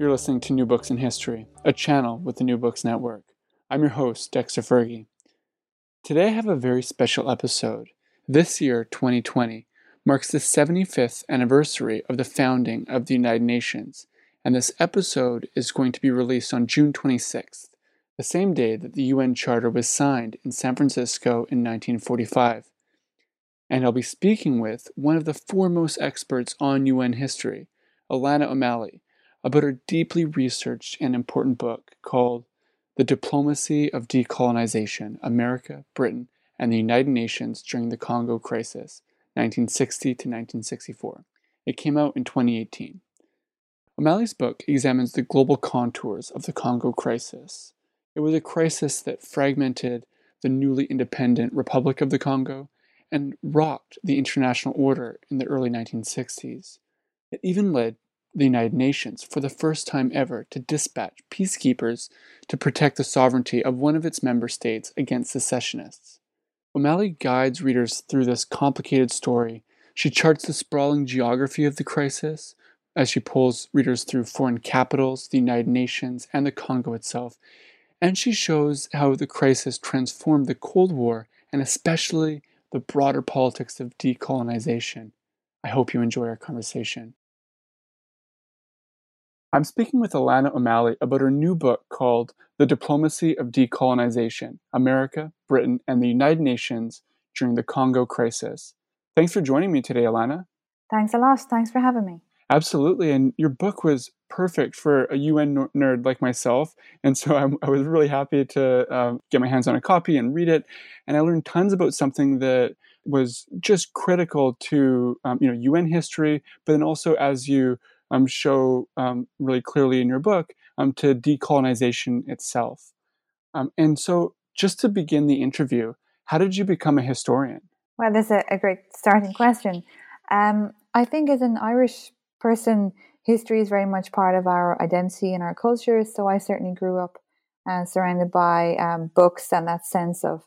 You're listening to New Books in History, a channel with the New Books Network. I'm your host, Dexter Fergie. Today I have a very special episode. This year, 2020, marks the 75th anniversary of the founding of the United Nations, and this episode is going to be released on June 26th, the same day that the UN Charter was signed in San Francisco in 1945. And I'll be speaking with one of the foremost experts on UN history, Alana O'Malley about her deeply researched and important book called The Diplomacy of Decolonization America, Britain, and the United Nations During the Congo Crisis, 1960 to 1964. It came out in 2018. O'Malley's book examines the global contours of the Congo crisis. It was a crisis that fragmented the newly independent Republic of the Congo and rocked the international order in the early 1960s. It even led the United Nations for the first time ever to dispatch peacekeepers to protect the sovereignty of one of its member states against secessionists. O'Malley guides readers through this complicated story. She charts the sprawling geography of the crisis as she pulls readers through foreign capitals, the United Nations, and the Congo itself. And she shows how the crisis transformed the Cold War and especially the broader politics of decolonization. I hope you enjoy our conversation. I'm speaking with Alana O'Malley about her new book called The Diplomacy of Decolonization America, Britain, and the United Nations During the Congo Crisis. Thanks for joining me today, Alana. Thanks a lot. Thanks for having me. Absolutely. And your book was perfect for a UN nerd like myself. And so I'm, i was really happy to uh, get my hands on a copy and read it. And I learned tons about something that was just critical to um, you know UN history, but then also as you um, show um, really clearly in your book um, to decolonization itself. Um, and so, just to begin the interview, how did you become a historian? Well, that's a, a great starting question. Um, I think as an Irish person, history is very much part of our identity and our culture. So I certainly grew up uh, surrounded by um, books and that sense of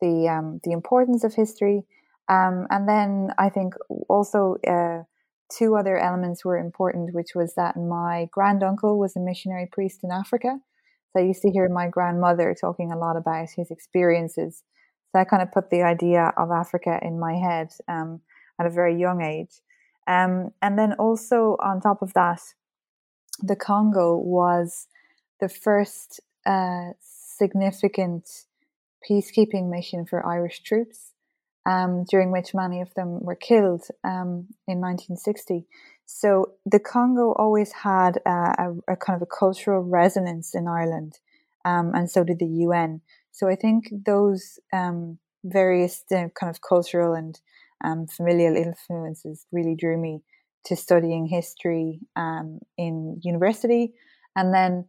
the um, the importance of history. Um, and then I think also uh, two other elements were important, which was that my granduncle was a missionary priest in Africa. So I used to hear my grandmother talking a lot about his experiences. So that kind of put the idea of Africa in my head um, at a very young age. Um, and then also on top of that, the Congo was the first uh, significant peacekeeping mission for Irish troops um, during which many of them were killed um, in 1960. So the Congo always had a, a, kind of a cultural resonance in Ireland, um, and so did the UN. So I think those um, various uh, kind of cultural and um, familial influences really drew me to studying history um, in university, and then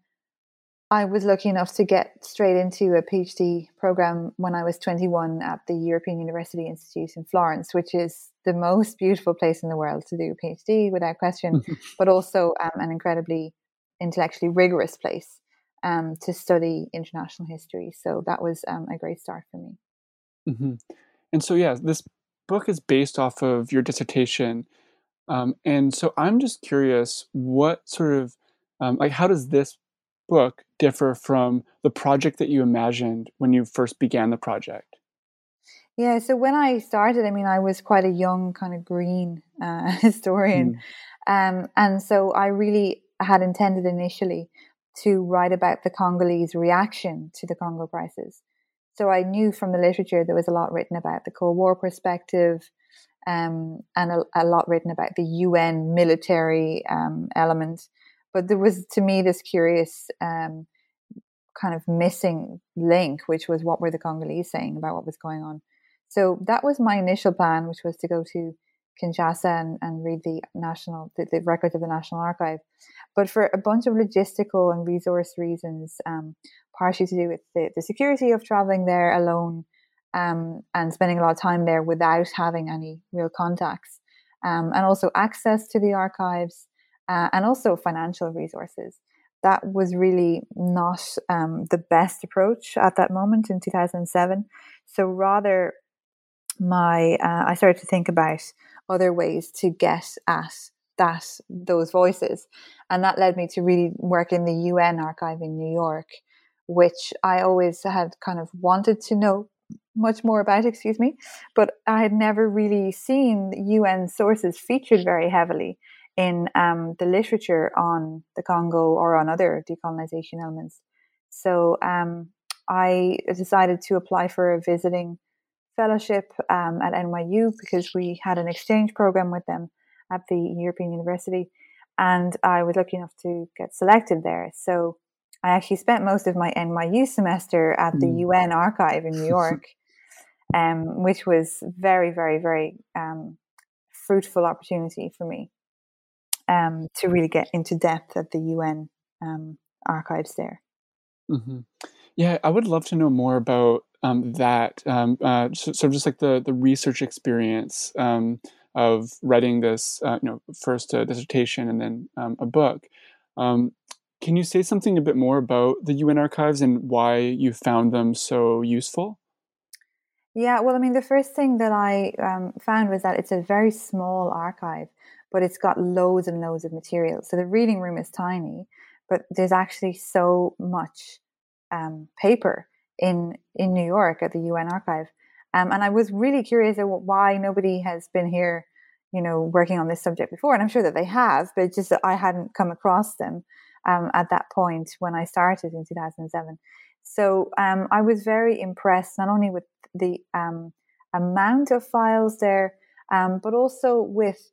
I was lucky enough to get straight into a PhD program when I was 21 at the European University Institute in Florence, which is the most beautiful place in the world to do a PhD without question, but also um, an incredibly intellectually rigorous place um, to study international history. So that was um, a great start for me. Mm-hmm. And so, yeah, this book is based off of your dissertation. Um, and so I'm just curious what sort of um, like how does this book differ from the project that you imagined when you first began the project? Yeah, so when I started, I mean, I was quite a young, kind of green uh, historian. Mm. Um, and so I really had intended initially to write about the Congolese reaction to the Congo crisis. So I knew from the literature there was a lot written about the Cold War perspective um, and a, a, lot written about the UN military um, element but there was to me this curious um, kind of missing link, which was what were the Congolese saying about what was going on. So that was my initial plan, which was to go to Kinshasa and, and read the national the, the, records of the National Archive. But for a bunch of logistical and resource reasons, um, partially to do with the, the security of traveling there alone um, and spending a lot of time there without having any real contacts, um, and also access to the archives uh, and also financial resources. That was really not um, the best approach at that moment in 2007. So rather, my uh, I started to think about other ways to get at that those voices, and that led me to really work in the UN archive in New York, which I always had kind of wanted to know much more about, excuse me, but I had never really seen UN sources featured very heavily in um, the literature on the Congo or on other decolonization elements. So um, I decided to apply for a visiting fellowship um, at NYU because we had an exchange program with them at the European University. And I was lucky enough to get selected there. So I actually spent most of my NYU semester at the mm. UN archive in New York, um, which was very, very, very um, fruitful opportunity for me um, to really get into depth at the UN um, archives there. Mm-hmm. Yeah, I would love to know more about um, that. Um, uh, so, so, just like the the research experience um, of writing this, uh, you know, first a dissertation and then um, a book. Um, can you say something a bit more about the UN archives and why you found them so useful? Yeah, well, I mean, the first thing that I um, found was that it's a very small archive, but it's got loads and loads of material. So the reading room is tiny, but there's actually so much um, paper in in New York at the UN archive. Um, and I was really curious why nobody has been here, you know, working on this subject before. And I'm sure that they have, but just that I hadn't come across them um, at that point when I started in 2007. So um, I was very impressed not only with the um, amount of files there, um, but also with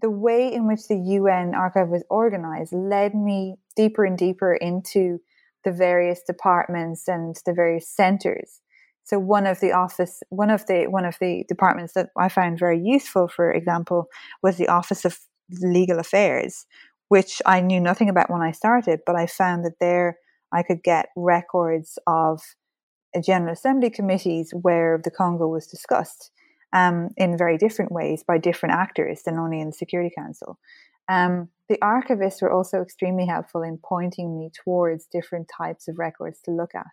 the way in which the UN archive was organized led me deeper and deeper into the various departments and the various centers. So one of the office, one of the one of the departments that I found very useful, for example, was the Office of Legal Affairs, which I knew nothing about when I started, but I found that there I could get records of General Assembly committees where the Congo was discussed um, in very different ways by different actors than only in the Security Council. Um, the archivists were also extremely helpful in pointing me towards different types of records to look at.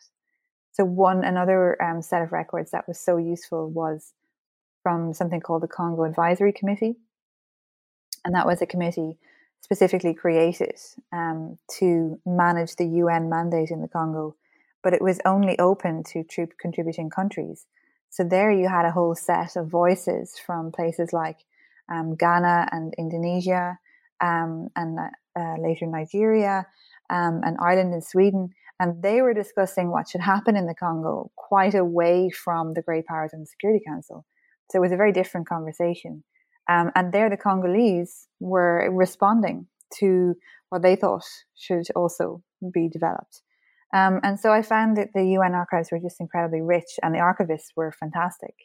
So, one another um, set of records that was so useful was from something called the Congo Advisory Committee, and that was a committee specifically created um, to manage the UN mandate in the Congo, but it was only open to troop contributing countries. So there you had a whole set of voices from places like um, Ghana and Indonesia, um, and uh, later Nigeria, um, and Ireland and Sweden. And they were discussing what should happen in the Congo quite away from the great powers and the Security Council. So it was a very different conversation. Um, and there, the Congolese were responding to what they thought should also be developed. Um, and so I found that the UN archives were just incredibly rich, and the archivists were fantastic.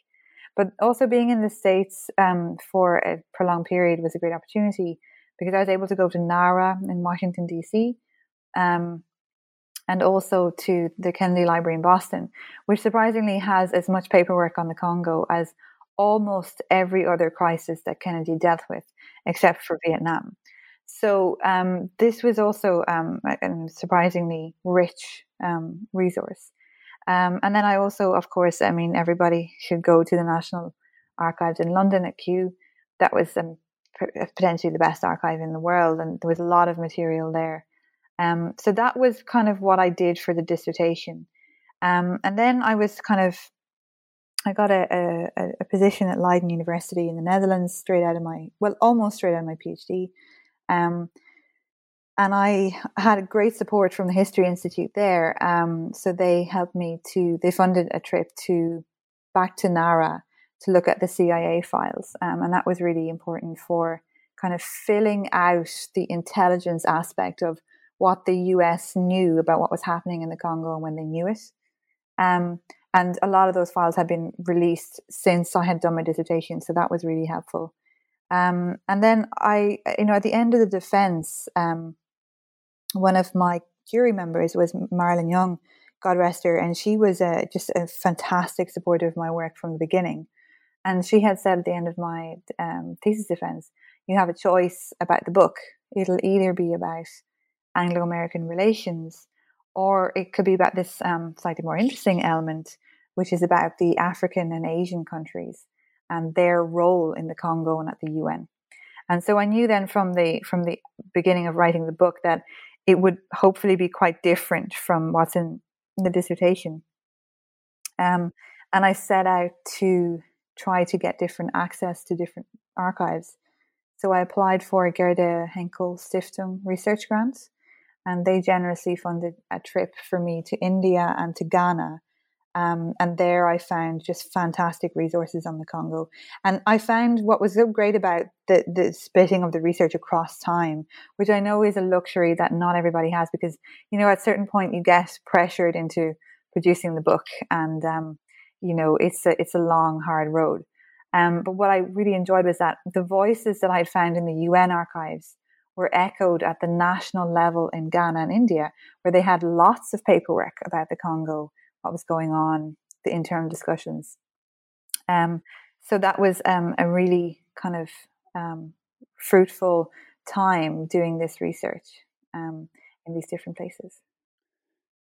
But also being in the States um, for a prolonged period was a great opportunity because I was able to go to NARA in Washington, D.C., um, and also to the Kennedy Library in Boston, which surprisingly has as much paperwork on the Congo as almost every other crisis that Kennedy dealt with, except for Vietnam. So um, this was also um, a surprisingly rich um, resource. Um, and then I also, of course, I mean, everybody should go to the National Archives in London at Kew. That was um, potentially the best archive in the world, and there was a lot of material there. Um, so that was kind of what I did for the dissertation. and then I was kind of I got a, a, a, position at Leiden University in the Netherlands straight out of my, well, almost straight out of my PhD. Um, and I had great support from the History Institute there. Um, so they helped me to, they funded a trip to back to Nara to look at the CIA files. Um, and that was really important for kind of filling out the intelligence aspect of what the US knew about what was happening in the Congo and when they knew it. Um, and a lot of those files had been released since I had done my dissertation, so that was really helpful. Um, and then I, you know, at the end of the defense, um, one of my jury members was Marilyn Young, God rest her, and she was a, just a fantastic supporter of my work from the beginning. And she had said at the end of my um, thesis defense, you have a choice about the book. It'll either be about Anglo American relations or it could be about this um, slightly more interesting element, which is about the African and Asian countries and their role in the Congo and at the UN. And so I knew then from the from the beginning of writing the book that it would hopefully be quite different from what's in the dissertation. Um, and I set out to try to get different access to different archives. So I applied for a Gerda Henkel Stiftung research grant, and they generously funded a trip for me to India and to Ghana um, and there I found just fantastic resources on the Congo. And I found what was so great about the, the splitting of the research across time, which I know is a luxury that not everybody has because, you know, at a certain point you get pressured into producing the book and, um, you know, it's a, it's a long, hard road. Um, but what I really enjoyed was that the voices that I had found in the UN archives were echoed at the national level in Ghana and India, where they had lots of paperwork about the Congo what was going on, the internal discussions. Um, so that was um, a really kind of um, fruitful time doing this research um, in these different places.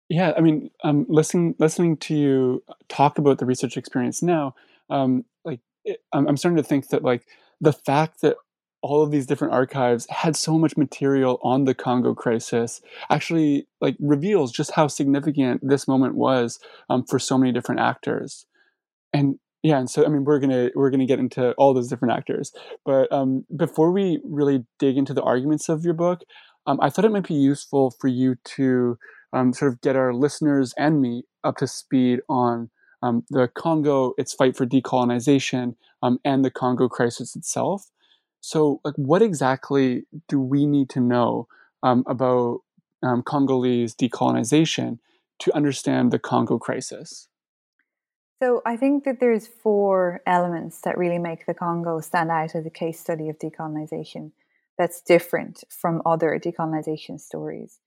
Yeah, I mean, um, listening listening to you talk about the research experience now, um, like it, I'm, I'm starting to think that like the fact that all of these different archives had so much material on the Congo crisis actually like reveals just how significant this moment was um, for so many different actors. And yeah, and so I mean we're gonna we're gonna get into all those different actors, but um, before we really dig into the arguments of your book, um, I thought it might be useful for you to um, sort of get our listeners and me up to speed on um, the Congo, its fight for decolonization, um, and the Congo crisis itself. So, like, what exactly do we need to know um, about um, Congolese decolonization to understand the Congo crisis? So, I think that there's four elements that really make the Congo stand out as a case study of decolonization that's different from other decolonization stories.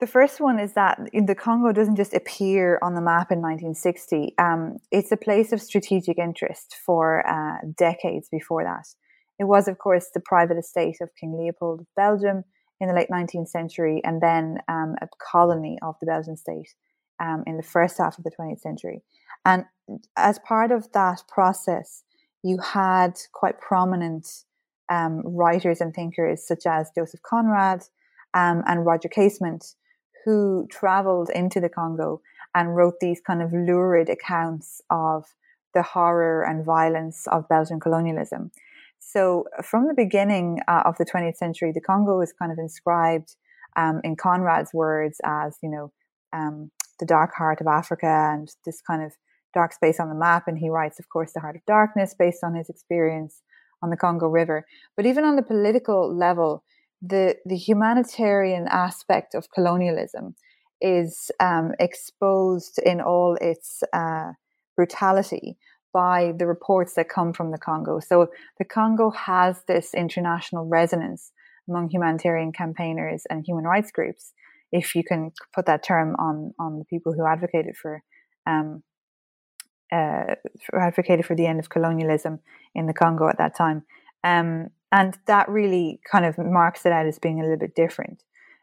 The first one is that the Congo doesn't just appear on the map in 1960. Um, it's a place of strategic interest for uh, decades before that. It was, of course, the private estate of King Leopold of Belgium in the late 19th century, and then um, a colony of the Belgian state um, in the first half of the 20th century. And as part of that process, you had quite prominent um, writers and thinkers such as Joseph Conrad um, and Roger Casement, who traveled into the Congo and wrote these kind of lurid accounts of the horror and violence of Belgian colonialism. So from the beginning uh, of the 20th century, the Congo is kind of inscribed um, in Conrad's words as, you know, um, the dark heart of Africa and this kind of dark space on the map. And he writes, of course, the heart of darkness based on his experience on the Congo River. But even on the political level, the, the humanitarian aspect of colonialism is um, exposed in all its uh, brutality by the reports that come from the Congo. So the Congo has this international resonance among humanitarian campaigners and human rights groups, if you can put that term on on the people who advocated for um, uh, advocated for the end of colonialism in the Congo at that time. Um, and that really kind of marks it out as being a little bit different.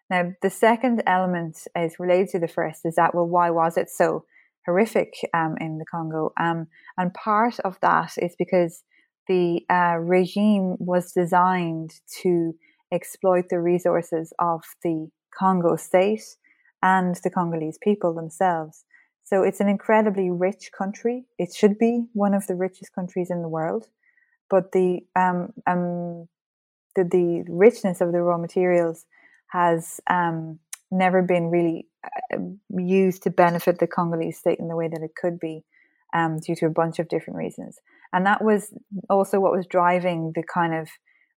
Now, the second element is related to the first is that, well, why was it so? Horrific um, in the Congo. Um, and part of that is because the uh, regime was designed to exploit the resources of the Congo state and the Congolese people themselves. So it's an incredibly rich country. It should be one of the richest countries in the world, but the um, um the, the richness of the raw materials has um, never been really uh, used to benefit the Congolese state in the way that it could be um, due to a bunch of different reasons. And that was also what was driving the kind of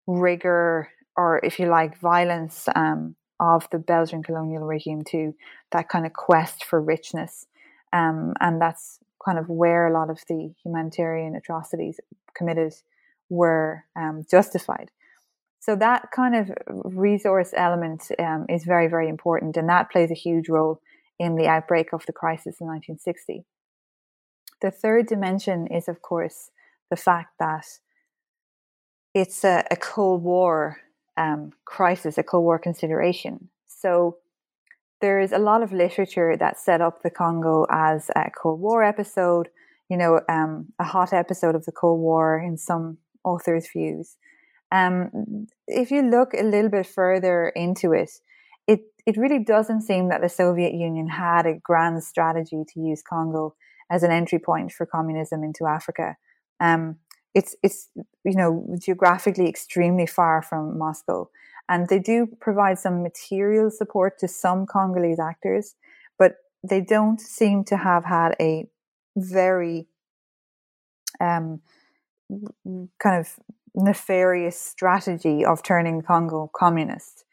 rigor, or if you like, violence um, of the Belgian colonial regime to that kind of quest for richness. Um, and that's kind of where a lot of the humanitarian atrocities committed were um, justified. So that kind of resource element um, is very, very important, and that plays a huge role in the outbreak of the crisis in 1960. The third dimension is, of course, the fact that it's a, a Cold War um, crisis, a Cold War consideration. So there is a lot of literature that set up the Congo as a Cold War episode, you know, um, a hot episode of the Cold War in some authors' views. Um, if you look a little bit further into it, it it really doesn't seem that the Soviet Union had a grand strategy to use Congo as an entry point for communism into Africa. Um, it's it's you know geographically extremely far from Moscow, and they do provide some material support to some Congolese actors, but they don't seem to have had a very um, kind of nefarious strategy of turning Congo communist.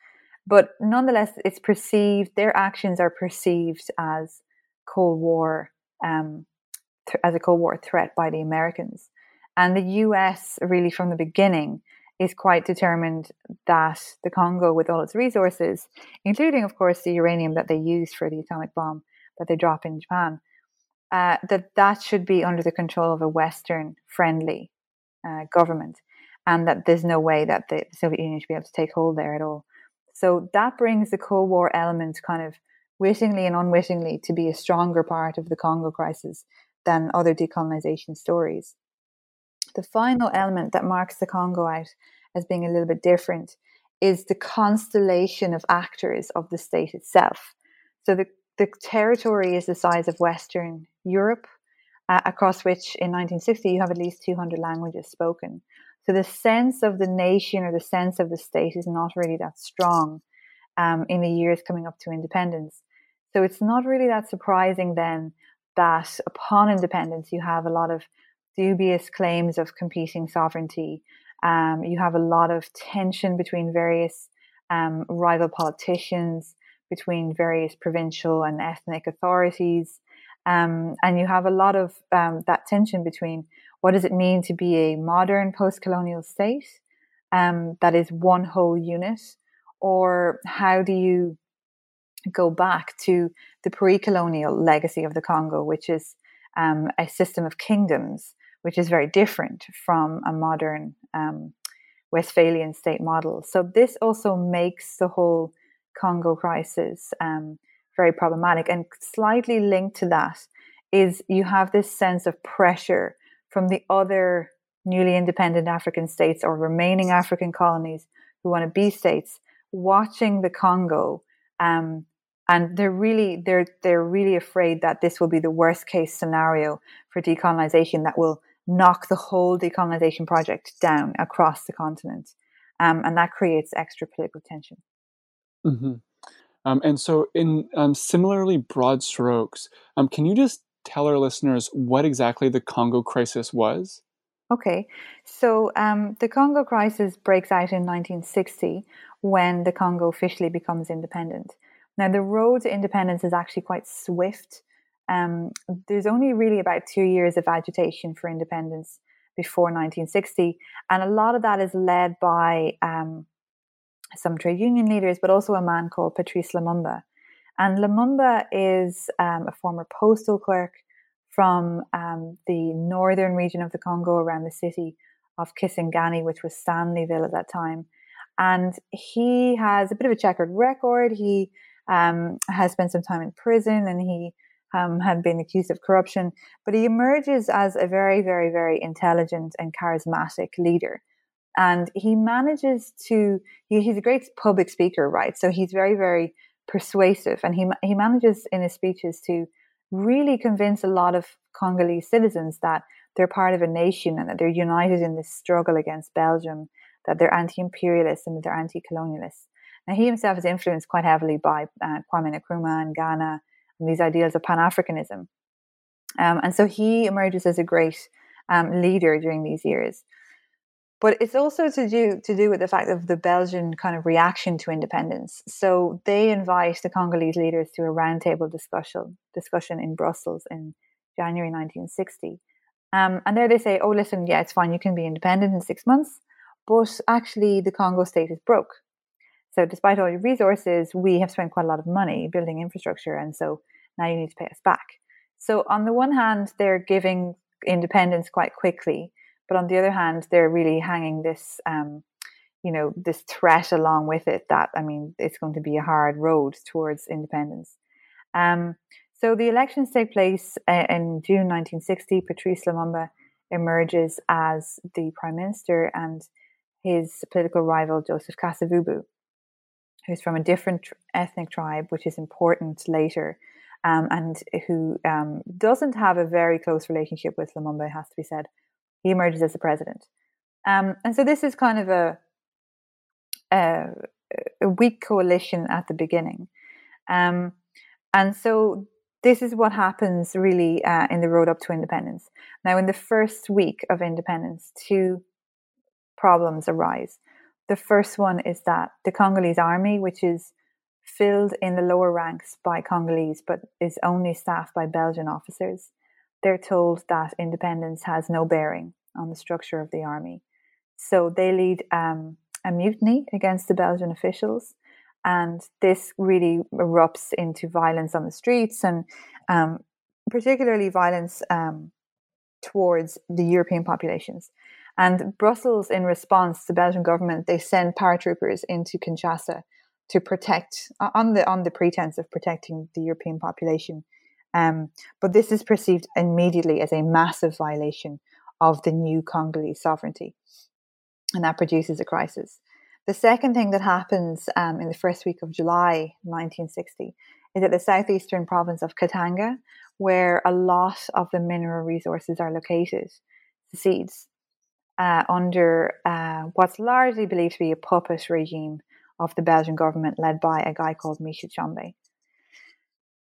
But nonetheless, it's perceived, their actions are perceived as Cold War, um, th- as a Cold War threat by the Americans. And the US, really from the beginning, is quite determined that the Congo, with all its resources, including, of course, the uranium that they used for the atomic bomb that they drop in Japan, uh, that that should be under the control of a Western friendly uh, government and that there's no way that the Soviet Union should be able to take hold there at all. So that brings the Cold War element kind of wittingly and unwittingly to be a stronger part of the Congo crisis than other decolonization stories. The final element that marks the Congo out as being a little bit different is the constellation of actors of the state itself. So the, the territory is the size of Western Europe, uh, across which in 1960 you have at least 200 languages spoken. So the sense of the nation or the sense of the state is not really that strong um, in the years coming up to independence. So it's not really that surprising then that upon independence you have a lot of dubious claims of competing sovereignty. Um, you have a lot of tension between various um, rival politicians, between various provincial and ethnic authorities. Um, and you have a lot of um, that tension between what does it mean to be a modern post colonial state um, that is one whole unit? Or how do you go back to the pre colonial legacy of the Congo, which is um, a system of kingdoms, which is very different from a modern um, Westphalian state model? So, this also makes the whole Congo crisis um, very problematic. And slightly linked to that is you have this sense of pressure from the other newly independent African states or remaining African colonies who want to be states watching the Congo. Um, and they're really they're they're really afraid that this will be the worst case scenario for decolonization that will knock the whole decolonization project down across the continent, um, and that creates extra political tension. Mm-hmm. Um, and so, in um, similarly broad strokes, um, can you just tell our listeners what exactly the Congo crisis was? Okay, so um, the Congo crisis breaks out in 1960 when the Congo officially becomes independent. Now, the road to independence is actually quite swift. Um, there's only really about two years of agitation for independence before 1960, and a lot of that is led by um, some trade union leaders, but also a man called Patrice Lumumba. And Lumumba is um, a former postal clerk from um, the northern region of the Congo around the city of Kisangani, which was Stanleyville at that time. And he has a bit of a checkered record. He um, has spent some time in prison and he um, had been accused of corruption, but he emerges as a very, very, very intelligent and charismatic leader. And he manages to, he, he's a great public speaker, right? So he's very, very persuasive, and he he manages in his speeches to really convince a lot of Congolese citizens that they're part of a nation and that they're united in this struggle against Belgium, that they're anti-imperialists and that they're anti-colonialists. Now he himself is influenced quite heavily by uh, Kwame Nkrumah and Ghana and these ideals of Pan Africanism, um, and so he emerges as a great um, leader during these years. But it's also to do to do with the fact of the Belgian kind of reaction to independence. So they invite the Congolese leaders to a roundtable discussion discussion in Brussels in January 1960. Um, and there they say, "Oh, listen, yeah, it's fine. You can be independent in six months, but actually, the Congo state is broke. So, despite all your resources, we have spent quite a lot of money building infrastructure, and so now you need to pay us back." So, on the one hand, they're giving independence quite quickly, but on the other hand, they're really hanging this, um, you know, this threat along with it that, I mean, it's going to be a hard road towards independence. Um, so the elections take place uh, in June 1960. Patrice Lumumba emerges as the prime minister, and his political rival Joseph Kasavubu, who's from a different ethnic tribe, which is important later, um, and who um, doesn't have a very close relationship with Lumumba, has to be said he emerges as the president. Um, and so this is kind of a, a, a weak coalition at the beginning. Um, and so this is what happens really uh, in the road up to independence. Now, in the first week of independence, two problems arise. The first one is that the Congolese army, which is filled in the lower ranks by Congolese but is only staffed by Belgian officers, they're told that independence has no bearing on the structure of the army. So they lead um, a mutiny against the Belgian officials, and this really erupts into violence on the streets and um, particularly violence um, towards the European populations. And Brussels, in response, the Belgian government, they send paratroopers into Kinshasa to protect on the on the pretense of protecting the European population um, but this is perceived immediately as a massive violation of the new Congolese sovereignty. And that produces a crisis. The second thing that happens um, in the first week of July 1960 is that the southeastern province of Katanga, where a lot of the mineral resources are located, secedes uh, under uh, what's largely believed to be a puppet regime of the Belgian government led by a guy called Michel Tshombe.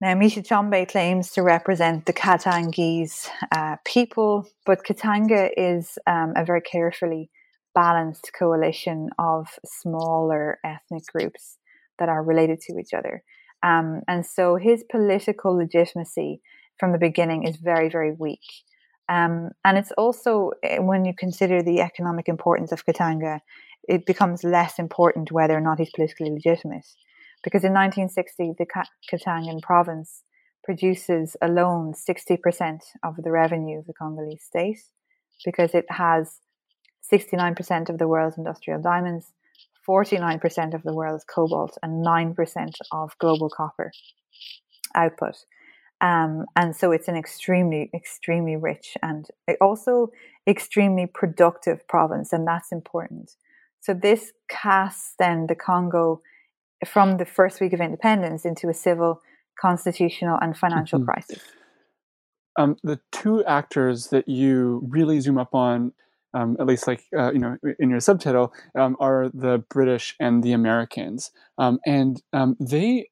Now, Michel Tshombe claims to represent the Katangese uh, people, but Katanga is um, a very carefully balanced coalition of smaller ethnic groups that are related to each other. Um, and so his political legitimacy from the beginning is very, very weak. Um, and it's also, eh, when you consider the economic importance of Katanga, it becomes less important whether or not he's politically legitimate because in 1960 the Katangan province produces alone 60% of the revenue of the Congolese state because it has 69% of the world's industrial diamonds, 49% of the world's cobalt, and 9% of global copper output. Um, and so it's an extremely, extremely rich and also extremely productive province, and that's important. So this casts then the Congo from the first week of independence into a civil, constitutional, and financial mm-hmm. crisis. Um, the two actors that you really zoom up on, um, at least like uh, you know in your subtitle, um, are the British and the Americans, um, and um, they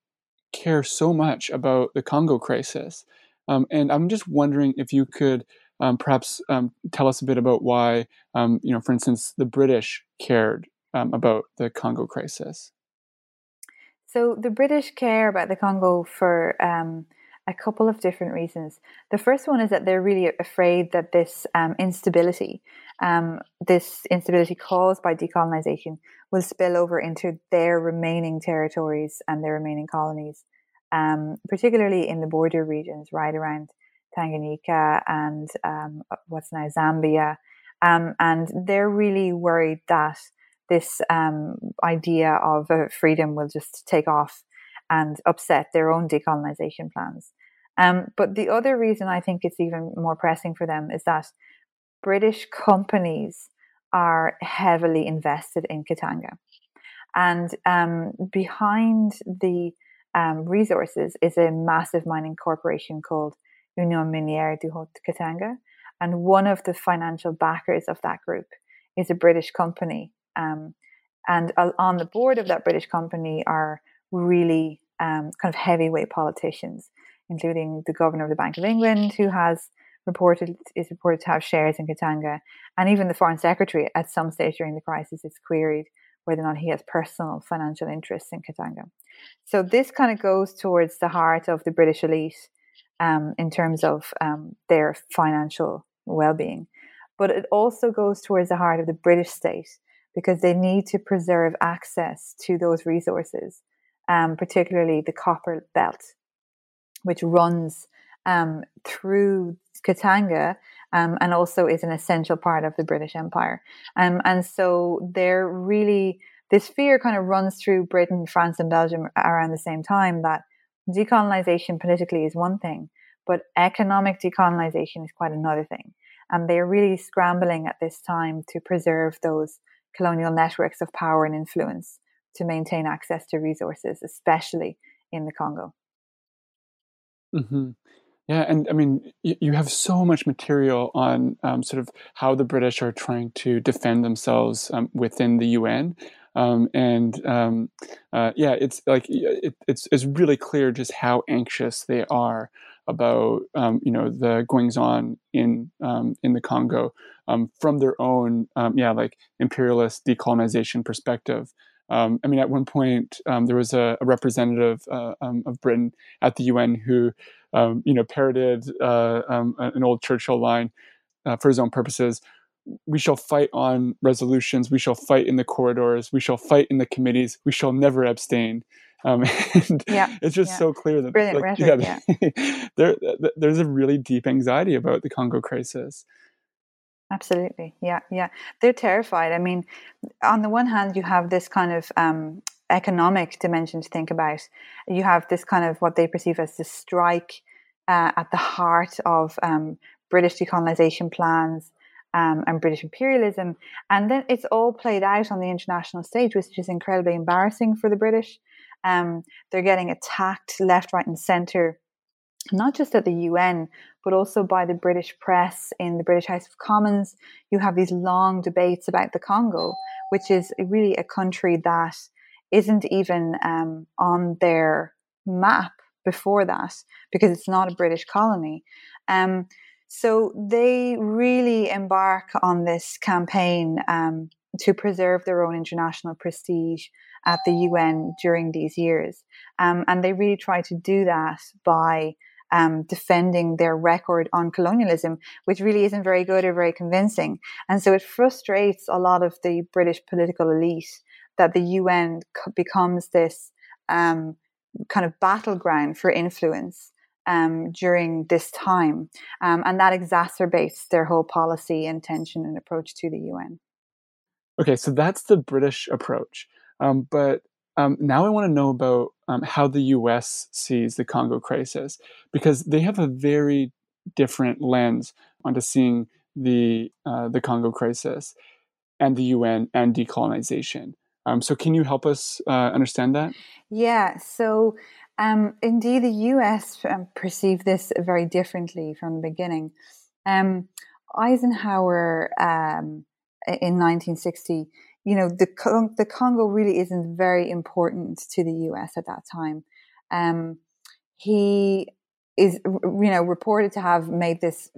care so much about the Congo crisis. Um, and I'm just wondering if you could perhaps tell us a bit about why, you know, for instance, the British cared about the Congo crisis. So the British care about the Congo for um, a couple of different reasons. The first one is that they're really afraid that this um, instability, um, this instability caused by decolonization, will spill over into their remaining territories and their remaining colonies, um, particularly in the border regions right around Tanganyika and um, what's now Zambia. Um, and they're really worried that this um, idea of uh, freedom will just take off and upset their own decolonization plans. Um, but the other reason I think it's even more pressing for them is that British companies are heavily invested in Katanga. And um, behind the um, resources is a massive mining corporation called Union Minière du Haut Katanga. And one of the financial backers of that group is a British company um, and on the board of that British company are really um, kind of heavyweight politicians, including the governor of the Bank of England, who has reported is reported to have shares in Katanga, and even the foreign secretary at some stage during the crisis is queried whether or not he has personal financial interests in Katanga. So this kind of goes towards the heart of the British elite um, in terms of um, their financial well-being, but it also goes towards the heart of the British state because they need to preserve access to those resources, um, particularly the copper belt, which runs um, through Katanga um, and also is an essential part of the British Empire. Um, and so they're really, this fear kind of runs through Britain, France, and Belgium around the same time that decolonization politically is one thing, but economic decolonization is quite another thing. And they're really scrambling at this time to preserve those colonial networks of power and influence to maintain access to resources, especially in the Congo. Mm-hmm. Yeah, and I mean, you, have so much material on um, sort of how the British are trying to defend themselves um, within the UN. Um, and um, uh, yeah, it's like it, it's it's really clear just how anxious they are about um, you know the goings on in um, in the Congo from their own yeah like imperialist decolonization perspective. Um, I mean, at one point, um, there was a, a representative uh, um, of Britain at the UN who um, you know, parroted uh, um, an old Churchill line uh, for his own purposes. We shall fight on resolutions. We shall fight in the corridors. We shall fight in the committees. We shall never abstain. Um, and yeah, it's just yeah. so clear that like, rhetoric, yeah, yeah. there, there's a really deep anxiety about the Congo crisis. Absolutely, yeah, yeah. They're terrified. I mean, on the one hand, you have this kind of um, economic dimension to think about. You have this kind of what they perceive as the strike uh, at the heart of um, British decolonization plans um, and British imperialism. And then it's all played out on the international stage, which is incredibly embarrassing for the British. Um, they're getting attacked left, right, and centre, not just at the UN, but also by the British press in the British House of Commons. You have these long debates about the Congo, which is really a country that isn't even um, on their map before that because it's not a British colony. Um, so they really embark on this campaign um, to preserve their own international prestige at the UN during these years. Um, and they really try to do that by um, defending their record on colonialism, which really isn't very good or very convincing. And so it frustrates a lot of the British political elite that the UN becomes this um, kind of battleground for influence um, during this time. Um, and that exacerbates their whole policy intention and approach to the UN. Okay, so that's the British approach. Um, but um, now I want to know about um, how the US sees the Congo crisis, because they have a very different lens onto seeing the, uh, the Congo crisis and the UN and decolonization. Um, so, can you help us uh, understand that? Yeah. So, um, indeed, the US um, perceived this very differently from the beginning. Eisenhower in 1960, you know, the the Congo really isn't very important to the US at that time. Um, he is, you know, reported to have made this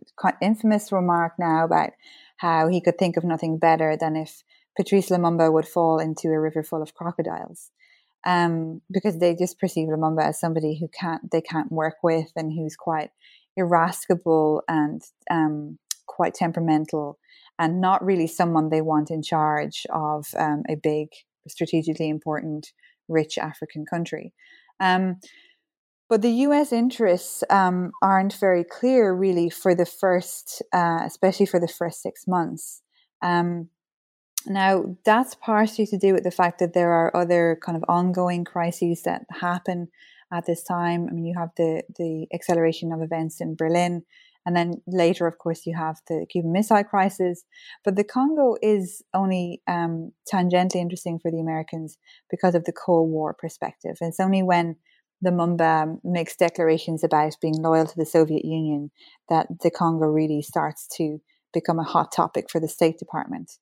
infamous remark now about how he could think of nothing better than if Patrice Lumumba would fall into a river full of crocodiles. Um, because they just perceive Lumumba as somebody who can't they can't work with and who's quite irascible and um, quite temperamental and not really someone they want in charge of um, a big, strategically important, rich African country. Um, but the US interests um, aren't very clear, really, for the first, uh, especially for the first six months. Um, now, that's partially to do with the fact that there are other kind of ongoing crises that happen at this time. I mean, you have the, the acceleration of events in Berlin, and then later, of course, you have the Cuban Missile Crisis. But the Congo is only um, tangentially interesting for the Americans because of the Cold War perspective. And it's only when Lumumba makes declarations about being loyal to the Soviet Union that the Congo really starts to become a hot topic for the State Department.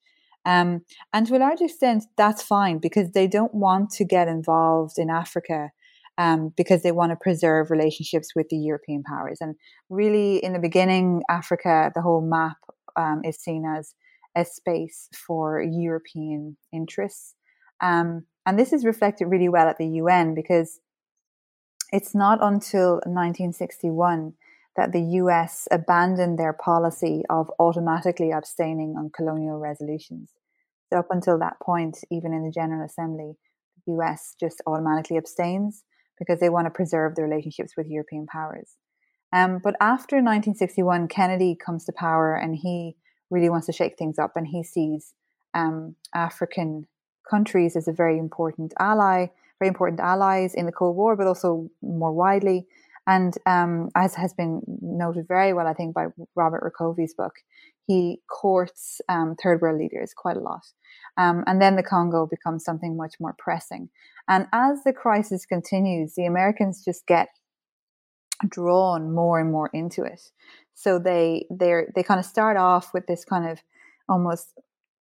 Um, and to a large extent, that's fine because they don't want to get involved in Africa um, because they want to preserve relationships with the European powers. And really, in the beginning, Africa, the whole map um, is seen as a space for European interests. Um, and this is reflected really well at the UN because it's not until 1961 that the US abandoned their policy of automatically abstaining on colonial resolutions. So, up until that point, even in the General Assembly, the US just automatically abstains because they want to preserve the relationships with European powers. Um, but after 1961, Kennedy comes to power and he really wants to shake things up and he sees um, African countries as a very important ally, very important allies in the Cold War, but also more widely. And um, as has been noted very well, I think, by Robert Rakove's book, he courts um, third world leaders quite a lot. Um, and then the Congo becomes something much more pressing. And as the crisis continues, the Americans just get drawn more and more into it. So they they they kind of start off with this kind of almost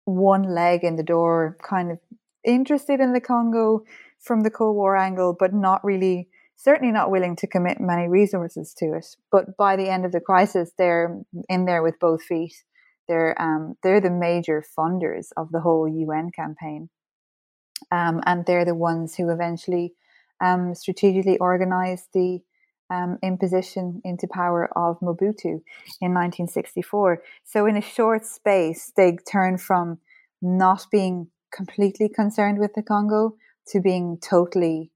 one leg in the door, kind of interested in the Congo from the Cold War angle, but not really, certainly not willing to commit many resources to it. But by the end of the crisis, they're in there with both feet. They're um, they're the major funders of the whole UN campaign, um, and they're the ones who eventually um, strategically organized the um, imposition into power of Mobutu in 1964. So, in a short space, they turn from not being completely concerned with the Congo to being totally,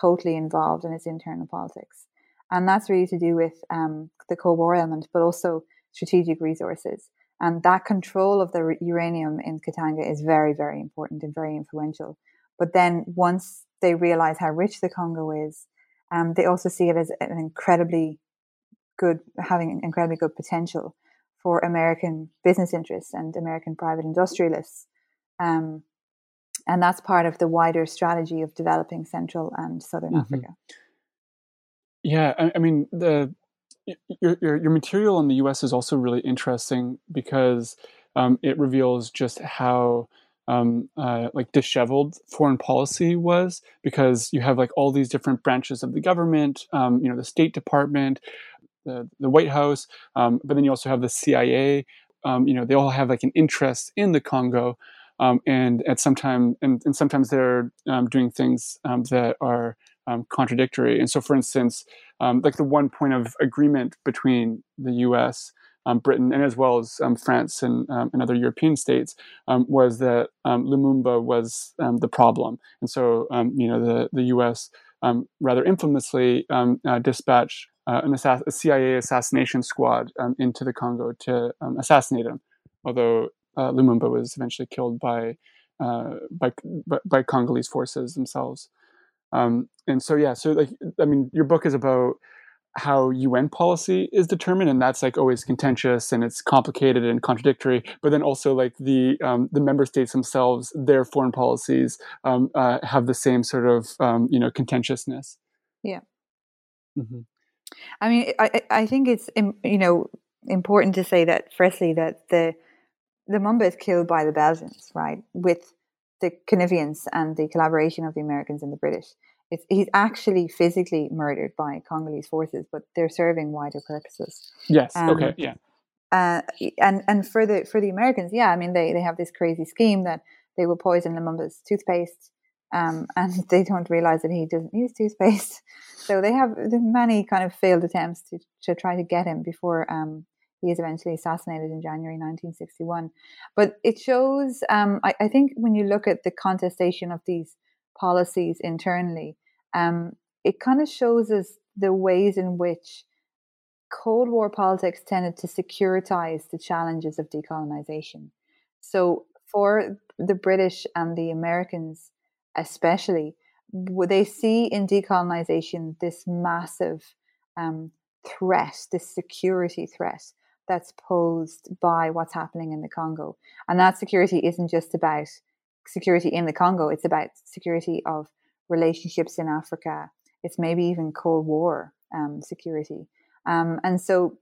totally involved in its internal politics. And that's really to do with um, the Cold War element, but also strategic resources. And that control of the uranium in Katanga is very, very important and very influential. But then once they realize how rich the Congo is, um, they also see it as an incredibly good, having incredibly good potential for American business interests and American private industrialists. Um, and that's part of the wider strategy of developing Central and Southern mm-hmm. Africa. Yeah, I, I, mean the your, your, your material on the U.S. is also really interesting because um, it reveals just how um, uh, like disheveled foreign policy was because you have like all these different branches of the government, um, you know, the State Department, the, the White House, um, but then you also have the CIA. Um, you know, they all have like an interest in the Congo, um, and at some time, and, and sometimes they're um, doing things that are contradictory. And so, for instance, like the one point of agreement between the U.S um, Britain and as well as um, France and, um, and, other European states um, was that um, Lumumba was um, the problem, and so you know the the U.S. rather infamously uh, dispatched uh, an CIA assassination squad into the Congo to assassinate him, although uh, Lumumba was eventually killed by uh, by, by Congolese forces themselves. Um, and so yeah, so like I mean, your book is about how UN policy is determined, and that's like always contentious and it's complicated and contradictory. But then also like the um, the member states themselves, their foreign policies um, uh, have the same sort of um, you know contentiousness. Yeah. Mm-hmm. I mean, I I think it's you know important to say that firstly that the the Lumumba is killed by the Belgians, right, with the Katangans and the collaboration of the Americans and the British. It's, he's actually physically murdered by Congolese forces, but they're serving wider purposes. Yes. Um, okay. Yeah. Uh, and and for the for the Americans, yeah, I mean they they have this crazy scheme that they will poison Lumumba's toothpaste, um, and they don't realize that he doesn't use toothpaste. So they have many kind of failed attempts to to try to get him before um, he is eventually assassinated in January 1961. But it shows, um, I, I think, when you look at the contestation of these policies internally, um, it kind of shows us the ways in which Cold War politics tended to securitize the challenges of decolonization. So, for the British and the Americans, especially, they see in decolonization this massive um, threat, this security threat that's posed by what's happening in the Congo. And that security isn't just about security in the Congo. It's about security of relationships in Africa. It's maybe even Cold War um, security. Um, and so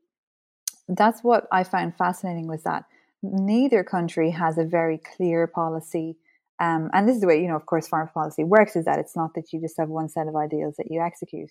that's what I found fascinating was that neither country has a very clear policy Um, and this is the way, you know, of course, foreign policy works: is that it's not that you just have one set of ideals that you execute,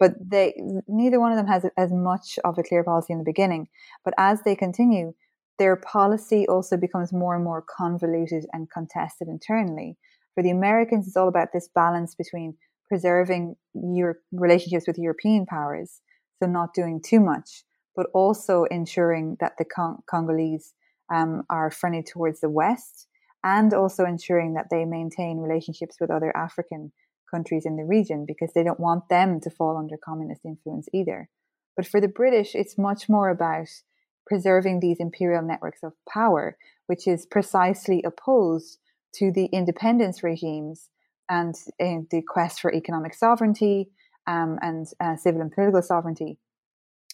but they neither one of them has as much of a clear policy in the beginning. But as they continue, their policy also becomes more and more convoluted and contested internally. For the Americans, it's all about this balance between preserving your relationships with European powers, so not doing too much, but also ensuring that the Cong- Congolese um, are friendly towards the West, and also ensuring that they maintain relationships with other African countries in the region because they don't want them to fall under communist influence either. But for the British, it's much more about preserving these imperial networks of power, which is precisely opposed to the independence regimes and uh, the quest for economic sovereignty um, and uh, civil and political sovereignty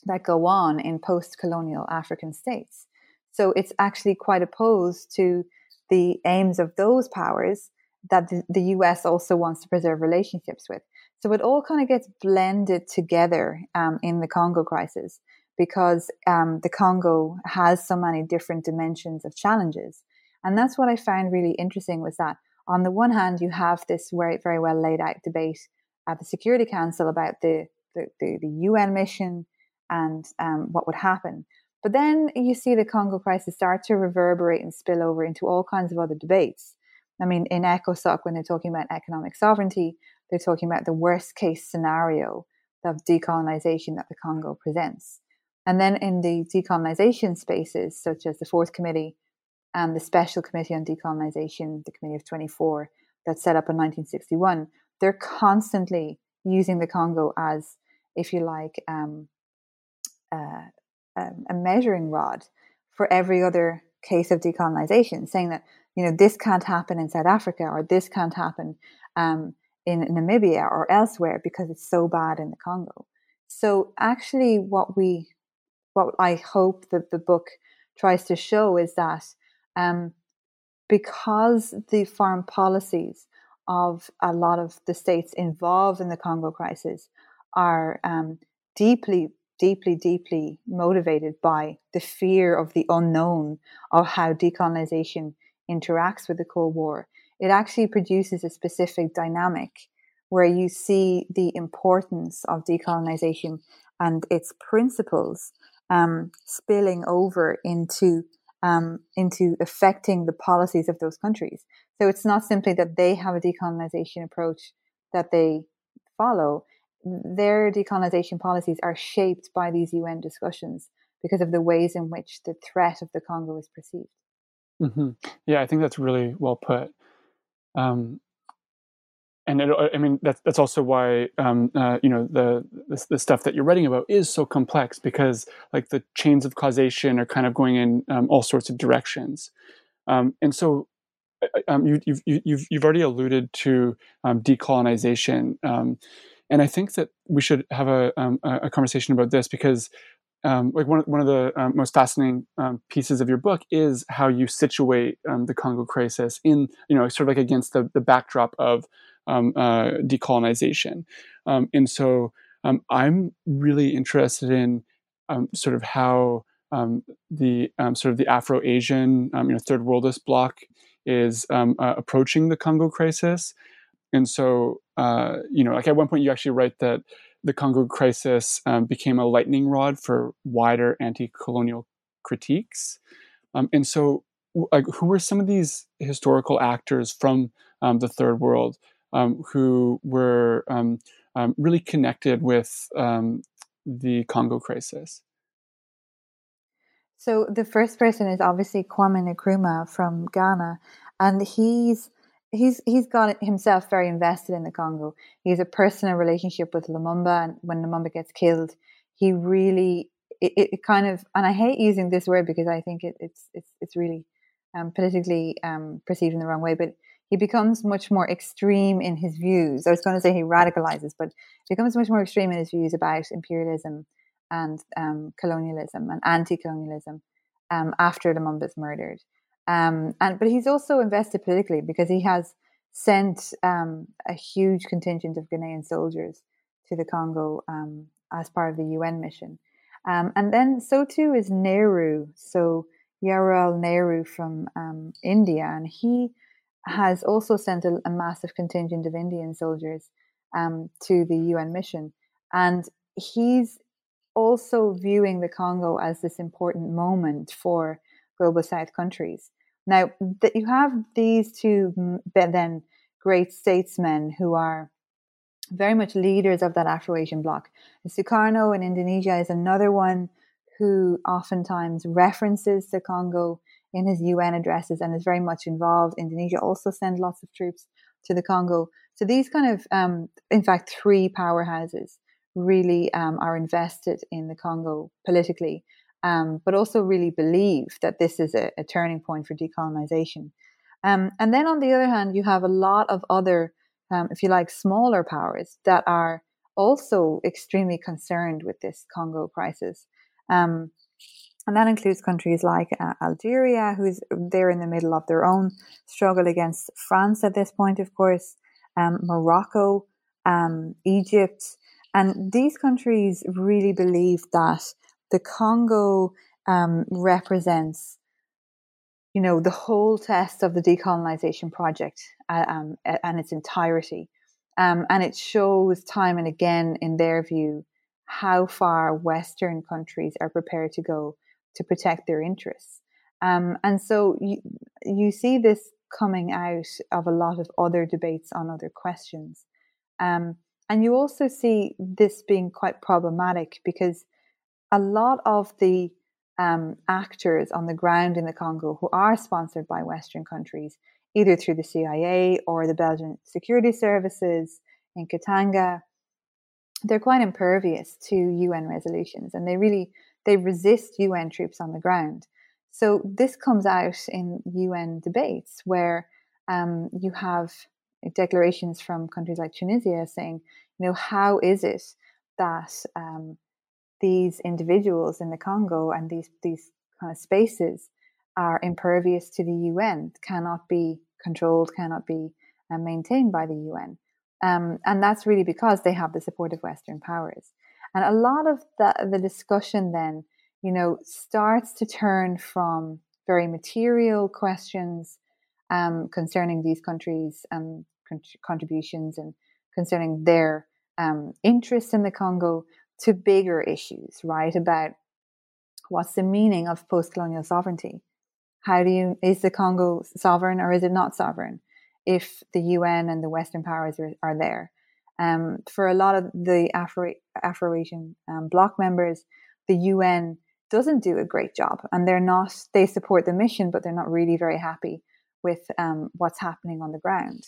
that go on in post colonial African states. So it's actually quite opposed to the aims of those powers that the, US also wants to preserve relationships with. So it all kind of gets blended together um, in the Congo crisis because um, the Congo has so many different dimensions of challenges. And that's what I found really interesting was that on the one hand, you have this very, very well laid out debate at the Security Council about the, the, the, the UN mission and um, what would happen. But then you see the Congo crisis start to reverberate and spill over into all kinds of other debates. I mean, in ECOSOC, when they're talking about economic sovereignty, they're talking about the worst case scenario of decolonization that the Congo presents. And then in the decolonization spaces, such as the Fourth Committee and the Special Committee on Decolonization, the Committee of 24, that's set up in 1961, they're constantly using the Congo as, if you like, um, uh, um, a measuring rod for every other case of decolonization, saying that you know this can't happen in South Africa or this can't happen um, in Namibia or elsewhere because it's so bad in the Congo. So actually, what we, what I hope that the book tries to show is that um, because the foreign policies of a lot of the states involved in the Congo crisis are um, deeply, deeply, deeply motivated by the fear of the unknown of how decolonization interacts with the Cold War, it actually produces a specific dynamic where you see the importance of decolonization and its principles um, spilling over into um, into affecting the policies of those countries. So it's not simply that they have a decolonization approach that they follow. Their decolonization policies are shaped by these UN discussions because of the ways in which the threat of the Congo is perceived. Mm-hmm. Yeah, I think that's really well put. Um, and it, I mean that's that's also why um, uh, you know the, the, the stuff that you're writing about is so complex because like the chains of causation are kind of going in um, all sorts of directions, um, and so um, you, you've you've you've already alluded to um, decolonization, um, and I think that we should have a a conversation about this because um, like one, one of the um, most fascinating um, pieces of your book is how you situate um, the Congo crisis in, you know, sort of like against the, the backdrop of um, uh, decolonization. Um, and so I'm really interested in sort of how the sort of the Afro-Asian, you know, third worldist bloc is uh, approaching the Congo crisis. And so, uh, you know, like at one point you actually write that the Congo crisis um, became a lightning rod for wider anti-colonial critiques. Um, and so, like, who were some of these historical actors from um, the Third World um, who were um, um, really connected with the Congo crisis? So the first person is obviously Kwame Nkrumah from Ghana, and he's he's he's got himself very invested in the Congo. He has a personal relationship with Lumumba, and when Lumumba gets killed, he really it, it kind of and I hate using this word because I think it, it's it's it's really um, politically um, perceived in the wrong way, but he becomes much more extreme in his views. I was going to say he radicalizes, but becomes much more extreme in his views about imperialism and um, colonialism and anti-colonialism um, after Lumumba is murdered. Um, and but he's also invested politically because he has sent um, a huge contingent of Ghanaian soldiers to the Congo um, as part of the UN mission. Um, and then so too is Nehru. So Jawaharlal Nehru from um, India, and he has also sent a, a massive contingent of Indian soldiers um, to the UN mission. And he's also viewing the Congo as this important moment for global South countries. Now, that you have these two then great statesmen who are very much leaders of that Afro-Asian bloc. Sukarno in Indonesia is another one who oftentimes references the Congo in his UN addresses and is very much involved. Indonesia also send lots of troops to the Congo. So these kind of, um, in fact, three powerhouses really um, are invested in the Congo politically, um, but also really believe that this is a, a turning point for decolonization. Um, and then on the other hand, you have a lot of other, um, if you like, smaller powers that are also extremely concerned with this Congo crisis. Um, and that includes countries like uh, Algeria, who's they're in the middle of their own struggle against France at this point, of course, um, Morocco, um, Egypt. And these countries really believe that the Congo um, represents, you know, the whole test of the decolonization project uh, um, and its entirety. Um, and it shows time and again, in their view, how far Western countries are prepared to go to protect their interests. Um, and so you, you see this coming out of a lot of other debates on other questions. Um, and you also see this being quite problematic because a lot of the um, actors on the ground in the Congo who are sponsored by Western countries, either through the CIA or the Belgian security services in Katanga, they're quite impervious to UN resolutions and they really they resist UN troops on the ground. So this comes out in UN debates where um, you have declarations from countries like Tunisia saying, you know, how is it that um, these individuals in the Congo and these these kind of spaces are impervious to the UN, cannot be controlled, cannot be uh, maintained by the UN. Um, and that's really because they have the support of Western powers. And a lot of the, the discussion then, you know, starts to turn from very material questions um, concerning these countries' um, contributions and concerning their um, interests in the Congo to bigger issues, right? About what's the meaning of post colonial sovereignty? How do you, is the Congo sovereign or is it not sovereign if the UN and the Western powers are, are there? Um, for a lot of the Afro Asian um, bloc members, the UN doesn't do a great job, and they're not. They support the mission, but they're not really very happy with um, what's happening on the ground.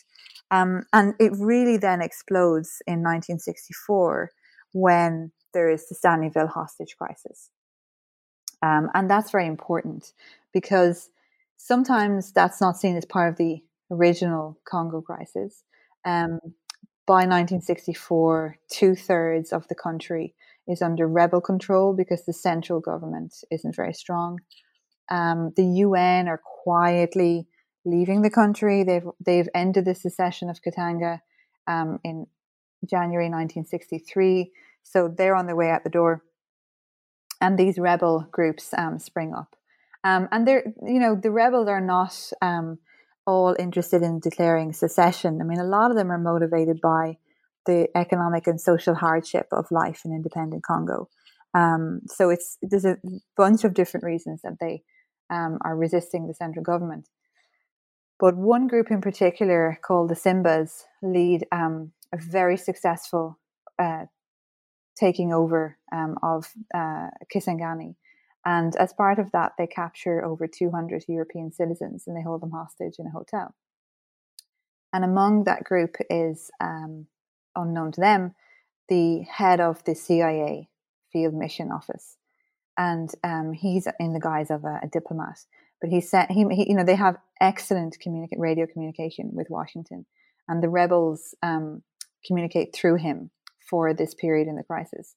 Um, and it really then explodes in 1964 when there is the Stanleyville hostage crisis, um, and that's very important because sometimes that's not seen as part of the original Congo crisis. Um, by 1964, two thirds of the country is under rebel control because the central government isn't very strong. Um, the UN are quietly leaving the country. They've they've ended the secession of Katanga um, in January 1963, so they're on their way out the door. And these rebel groups um, spring up, um, and they're you know the rebels are not um, all interested in declaring secession. I mean, a lot of them are motivated by the economic and social hardship of life in independent Congo. Um, so it's there's a bunch of different reasons that they um, are resisting the central government. But one group in particular, called the Simbas, lead um, a very successful uh, taking over um, of uh, Kisangani and as part of that, they capture over 200 European citizens and they hold them hostage in a hotel. And among that group is, um, unknown to them, the head of the CIA Field Mission Office. And um, he's in the guise of a, a diplomat. But he said, he, he, you know, they have excellent communica- radio communication with Washington. And the rebels um, communicate through him for this period in the crisis.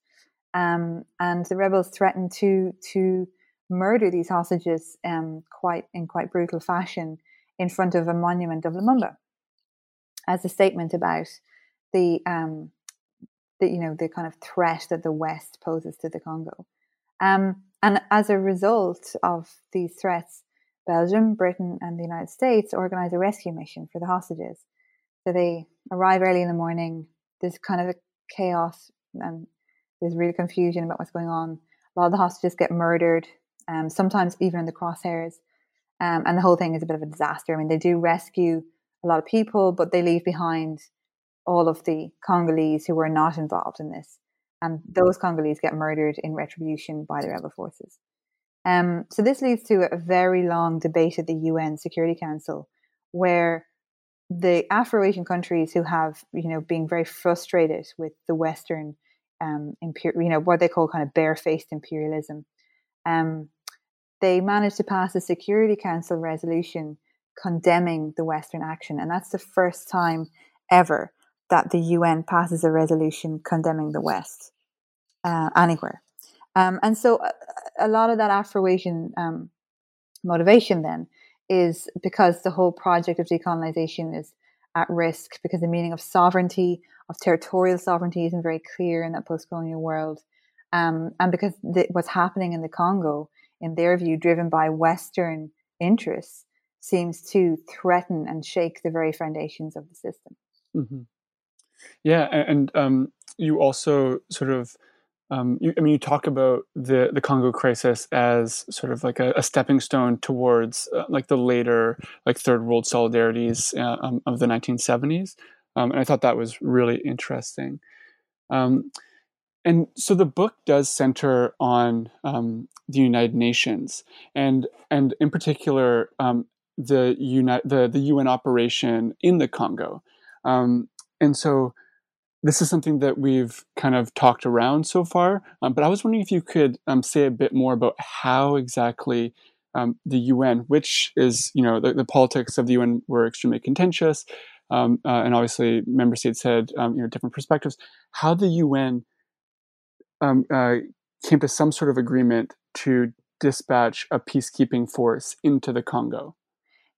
Um, and the rebels threatened to to murder these hostages um, quite in quite brutal fashion in front of a monument of Lumumba as a statement about the um, the you know the kind of threat that the West poses to the Congo. Um, and as a result of these threats, Belgium, Britain, and the United States organize a rescue mission for the hostages. So they arrive early in the morning. There's kind of a chaos and there's real confusion about what's going on. A lot of the hostages get murdered, um, sometimes even in the crosshairs. Um, and the whole thing is a bit of a disaster. I mean, they do rescue a lot of people, but they leave behind all of the Congolese who were not involved in this. And those Congolese get murdered in retribution by the rebel forces. Um, so this leads to a very long debate at the UN Security Council, where the Afro-Asian countries who have, you know, being very frustrated with the Western, um, you know, what they call kind of barefaced imperialism, um, they managed to pass a Security Council resolution condemning the Western action, and that's the first time ever that the UN passes a resolution condemning the West uh, anywhere. Um, and so, a, a, lot of that Afro-Asian um, motivation then is because the whole project of decolonization is at risk because the meaning of sovereignty, of territorial sovereignty, isn't very clear in that post-colonial world, um, and because the, what's happening in the Congo, in their view, driven by Western interests, seems to threaten and shake the very foundations of the system. Mm-hmm. Yeah, and um, you also sort of um, you, I mean, you talk about the the Congo crisis as sort of like a, a stepping stone towards uh, like the later like third world solidarities uh, um, of the 1970s, um, and I thought that was really interesting. Um, and so the book does center on um, the United Nations, and and in particular um, the uni- the the UN operation in the Congo, and so this is something that we've kind of talked around so far, um, but I was wondering if you could um, say a bit more about how exactly um, the UN, which is, you know, the, the, politics of the UN were extremely contentious, um, uh, and obviously member states had, um, you know, different perspectives, how the UN um, uh, came to some sort of agreement to dispatch a peacekeeping force into the Congo.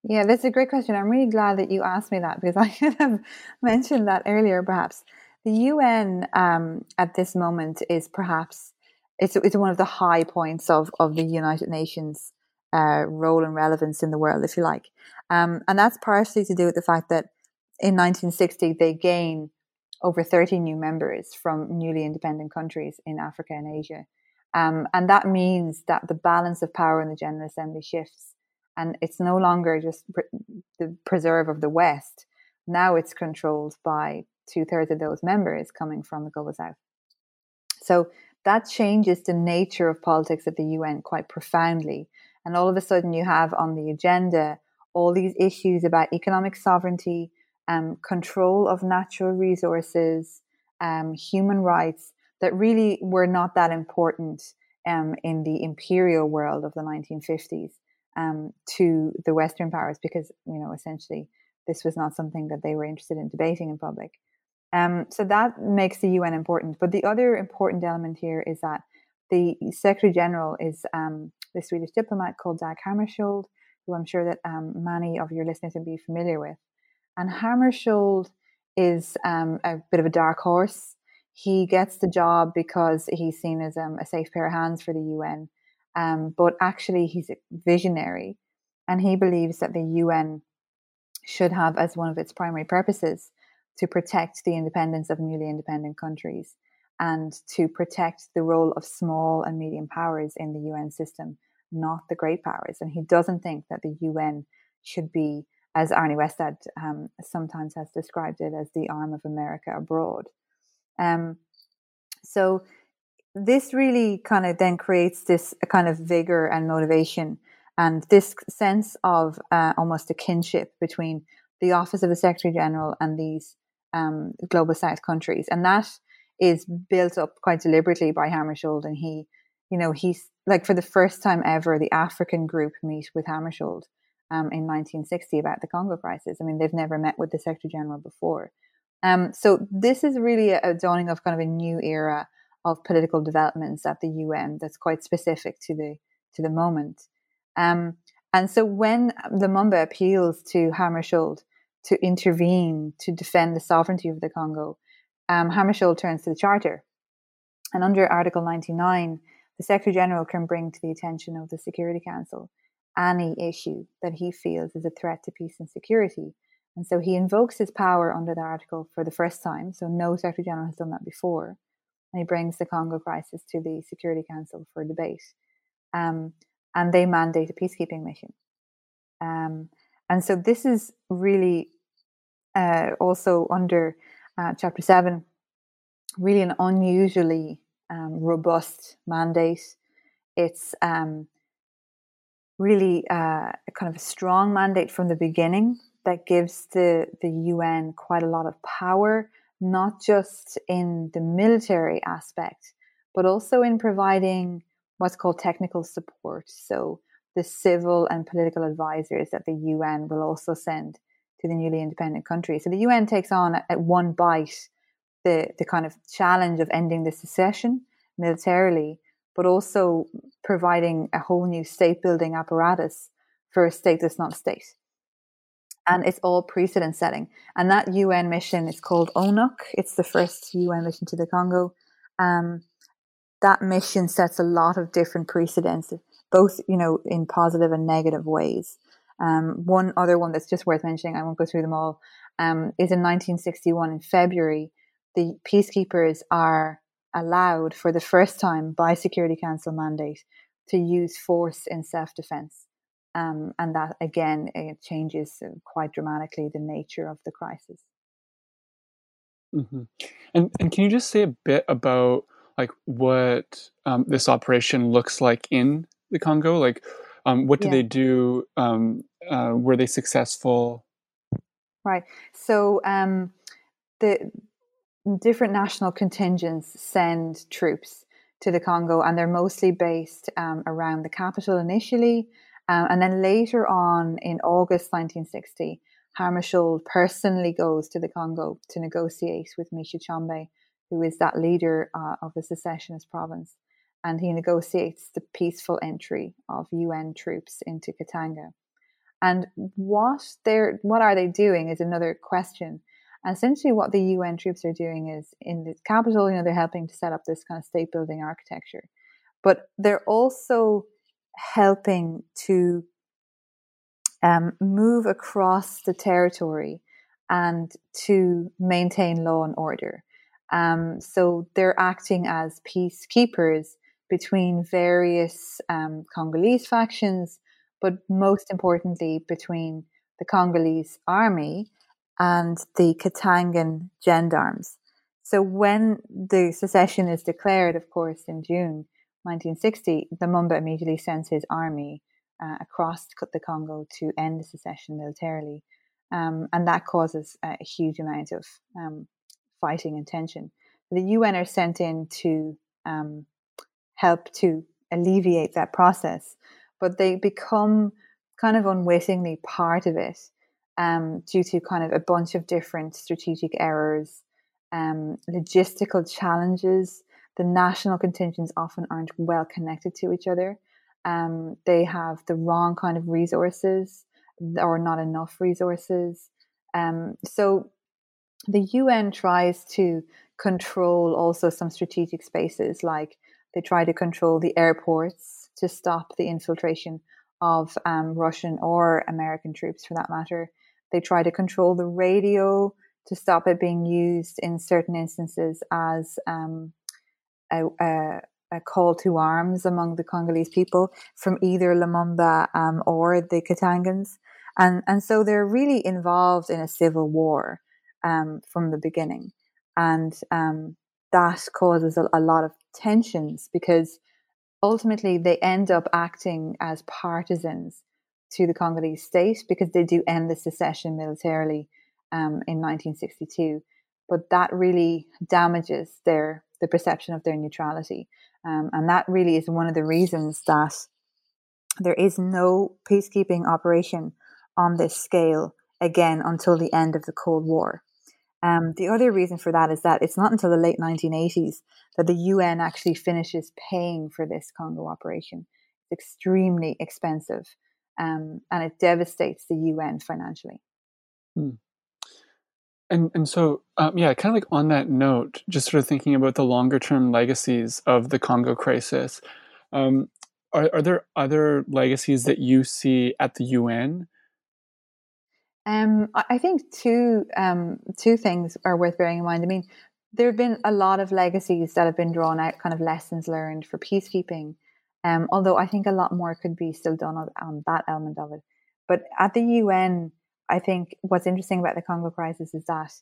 Yeah, that's a great question. I'm really glad that you asked me that because I could have mentioned that earlier, perhaps. The UN um, at this moment is perhaps it's it's one of the high points of of the United Nations uh, role and relevance in the world, if you like, um, and that's partially to do with the fact that in 1960 they gain over 30 new members from newly independent countries in Africa and Asia, um, and that means that the balance of power in the General Assembly shifts, and it's no longer just the preserve of the West. Now it's controlled by two thirds of those members coming from the global south. So that changes the nature of politics at the UN quite profoundly. And all of a sudden, you have on the agenda all these issues about economic sovereignty, um, control of natural resources, um, human rights that really were not that important um, in the imperial world of the 1950s um, to the Western powers because, you know, essentially this was not something that they were interested in debating in public. Um, so that makes the UN important. But the other important element here is that the Secretary General is um, the Swedish diplomat called Dag Hammarskjöld, who I'm sure that um, many of your listeners will be familiar with. And Hammarskjöld is um, a bit of a dark horse. He gets the job because he's seen as um, a safe pair of hands for the UN, um, but actually he's a visionary, and he believes that the UN should have as one of its primary purposes to protect the independence of newly independent countries and to protect the role of small and medium powers in the UN system, not the great powers. And he doesn't think that the UN should be, as Arne Westad um, sometimes has described it, as the arm of America abroad. Um, so this really kind of then creates this kind of vigor and motivation and this sense of uh, almost a kinship between the office of the Secretary General and these um, global south countries. And that is built up quite deliberately by Hammarskjöld. And he, you know, he's like for the first time ever, the African group meet with Hammarskjöld um, in 1960 about the Congo crisis. I mean, they've never met with the Secretary General before. Um, so this is really a, a dawning of kind of a new era of political developments at the UN that's quite specific to the to the moment. Um, and so when the Lumumba appeals to Hammarskjöld to intervene to defend the sovereignty of the Congo, um, Hammarskjöld turns to the Charter. And under Article 99, the Secretary General can bring to the attention of the Security Council any issue that he feels is a threat to peace and security. And so he invokes his power under the article for the first time. So no Secretary General has done that before. And he brings the Congo crisis to the Security Council for debate. Um, and they mandate a peacekeeping mission. Um, and so this is really uh, also under uh, Chapter 7, really an unusually um, robust mandate. It's um, really uh, a kind of a strong mandate from the beginning that gives the, the UN quite a lot of power, not just in the military aspect, but also in providing what's called technical support. So the civil and political advisors that the UN will also send to the newly independent country. So the UN takes on at one bite the, the kind of challenge of ending the secession militarily, but also providing a whole new state building apparatus for a state that's not a state. And it's all precedent setting. And that UN mission is called ONUC. It's the first UN mission to the Congo. Um, that mission sets a lot of different precedents, both you know in positive and negative ways. Um, one other one that's just worth mentioning, I won't go through them all, um, is in 1961 in February, the peacekeepers are allowed for the first time by Security Council mandate to use force in self defense. Um, and that again changes quite dramatically the nature of the crisis. Mm-hmm. And and can you just say a bit about like what um, this operation looks like in the Congo? Like, um, what did yeah. they do? Um, uh, were they successful? Right. So um, the different national contingents send troops to the Congo, and they're mostly based um, around the capital initially, um, and then later on in August 1960. Hammarskjöld personally goes to the Congo to negotiate with Moise Tshombe, who is that leader uh, of the secessionist province, and he negotiates the peaceful entry of UN troops into Katanga. And what they're what are they doing is another question. Essentially, what the UN troops are doing is in the capital, you know, they're helping to set up this kind of state building architecture, but they're also helping to um, move across the territory and to maintain law and order. Um, so they're acting as peacekeepers between various um, Congolese factions, but most importantly, between the Congolese army and the Katangan gendarmes. So when the secession is declared, of course, in June 1960, Lumumba immediately sends his army uh, across the Congo to end the secession militarily. Um, and that causes a huge amount of um, fighting and tension. The UN are sent in to um, help to alleviate that process, but they become kind of unwittingly part of it um, due to kind of a bunch of different strategic errors, um, logistical challenges. The national contingents often aren't well connected to each other. Um, they have the wrong kind of resources or not enough resources. Um, so the UN tries to control also some strategic spaces, like they try to control the airports to stop the infiltration of um, Russian or American troops, for that matter. They try to control the radio to stop it being used in certain instances as um, a, a, a, call to arms among the Congolese people from either Lumumba um, or the Katangans. And, and so they're really involved in a civil war um, from the beginning. And um, that causes a, a lot of tensions because ultimately they end up acting as partisans to the Congolese state because they do end the secession militarily um, in 1962. But that really damages their the perception of their neutrality, um, and that really is one of the reasons that there is no peacekeeping operation on this scale again until the end of the Cold War. Um, the other reason for that is that it's not until the late 1980s that the UN actually finishes paying for this Congo operation. It's extremely expensive um, and it devastates the UN financially. Hmm. And and so um, yeah, kind of like on that note, just sort of thinking about the longer term legacies of the Congo crisis. Um, are, are there other legacies that you see at the UN? Um, I think two um, two things are worth bearing in mind. I mean, there have been a lot of legacies that have been drawn out, kind of lessons learned for peacekeeping. Um, although I think a lot more could be still done on, on that element of it. But at the UN, I think what's interesting about the Congo crisis is that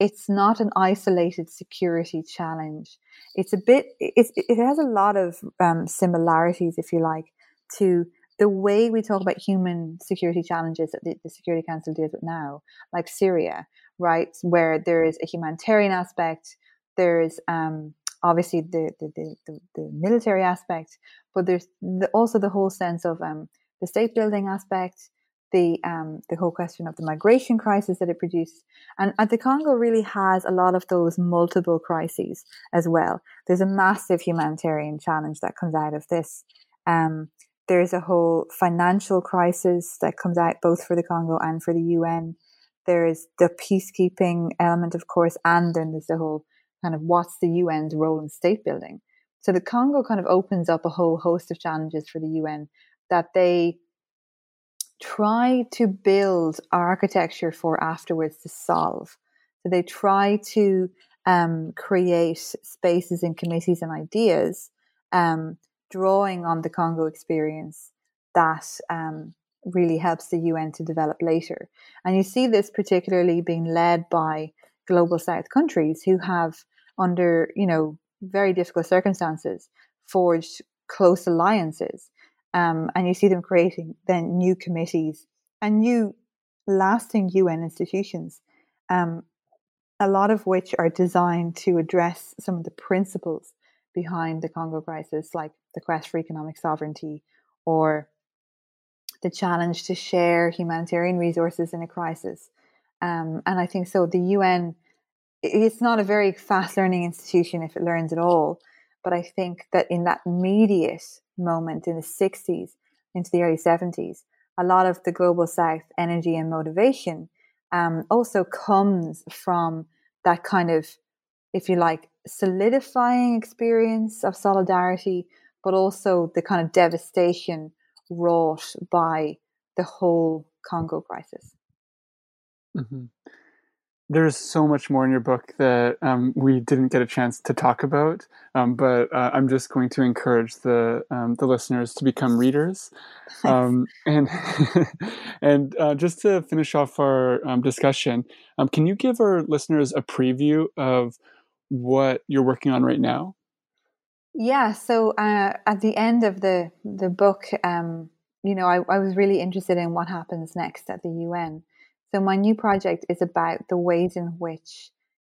it's not an isolated security challenge. It's a bit, it's, it has a lot of um, similarities, if you like, to the way we talk about human security challenges that the, the, Security Council deals with now, like Syria, right, where there is a humanitarian aspect, there's um, obviously the, the, the, the, military aspect, but there's the, also the whole sense of um, the state building aspect, the um, the whole question of the migration crisis that it produced, and, and the Congo really has a lot of those multiple crises as well. There's a massive humanitarian challenge that comes out of this. Um, there's a whole financial crisis that comes out both for the Congo and for the UN. There's the peacekeeping element, of course, and then there's the whole kind of what's the UN's role in state building. So the Congo kind of opens up a whole host of challenges for the UN that they try to build architecture for afterwards to solve. So they try to um, create spaces and committees and ideas um, drawing on the Congo experience that um, really helps the UN to develop later. And you see this particularly being led by global South countries who have, under you know very difficult circumstances, forged close alliances. Um, and you see them creating then new committees and new lasting UN institutions, um, a lot of which are designed to address some of the principles behind the Congo crisis, like the quest for economic sovereignty or the challenge to share humanitarian resources in a crisis. Um, and I think so. The UN, it's not a very fast learning institution if it learns at all. But I think that in that immediate moment in the 60s into the early 70s, a lot of the global south energy and motivation um, also comes from that kind of, if you like, solidifying experience of solidarity, but also the kind of devastation wrought by the whole Congo crisis. Mm-hmm. There's so much more in your book that um, we didn't get a chance to talk about, um, but uh, I'm just going to encourage the um, the listeners to become readers. Um, and and uh, just to finish off our um, discussion, um, can you give our listeners a preview of what you're working on right now? Yeah. So uh, at the end of the the book, um, you know, I, I was really interested in what happens next at the UN. So my new project is about the ways in which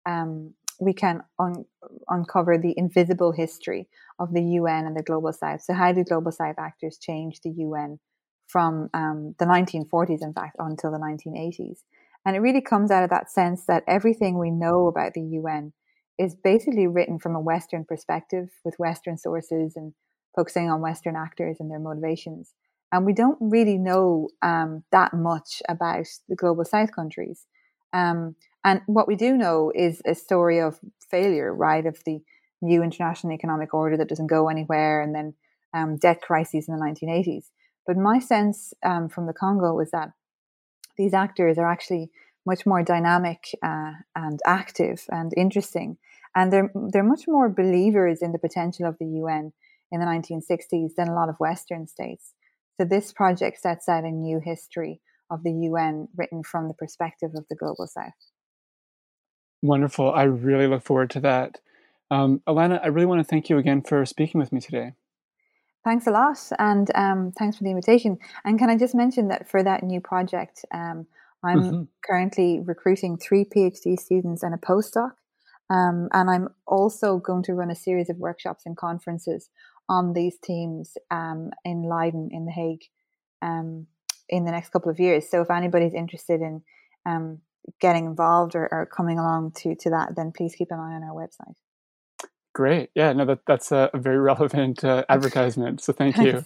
um, we can un- uncover the invisible history of the UN and the Global South. So how do Global South actors change the UN from um, the 1940s, in fact, until the 1980s? And it really comes out of that sense that everything we know about the UN is basically written from a Western perspective with Western sources and focusing on Western actors and their motivations. And we don't really know um, that much about the global South countries. Um, and what we do know is a story of failure, right? Of the new international economic order that doesn't go anywhere, and then um, debt crises in the 1980s. But my sense um, from the Congo was that these actors are actually much more dynamic uh, and active and interesting. And they're, they're much more believers in the potential of the UN in the 1960s than a lot of Western states. So this project sets out a new history of the UN written from the perspective of the global south. Wonderful. I really look forward to that. Um, Alanna, I really want to thank you again for speaking with me today. Thanks a lot, and um, thanks for the invitation. And can I just mention that for that new project, um, I'm mm-hmm. currently recruiting three PhD students and a postdoc. Um, and I'm also going to run a series of workshops and conferences on these themes um, in Leiden, in The Hague, um, in the next couple of years. So if anybody's interested in um, getting involved or, or, coming along to, to that, then please keep an eye on our website. Great. Yeah, no, that, that's a, a very relevant uh, advertisement. So thank you.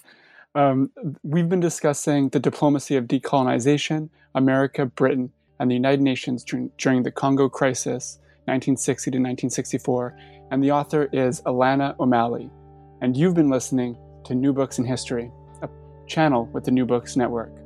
Um, we've been discussing the diplomacy of decolonization, America, Britain, and the United Nations during, during the Congo crisis, 1960 to 1964, and the author is Alanna O'Malley. And you've been listening to New Books in History, a channel with the New Books Network.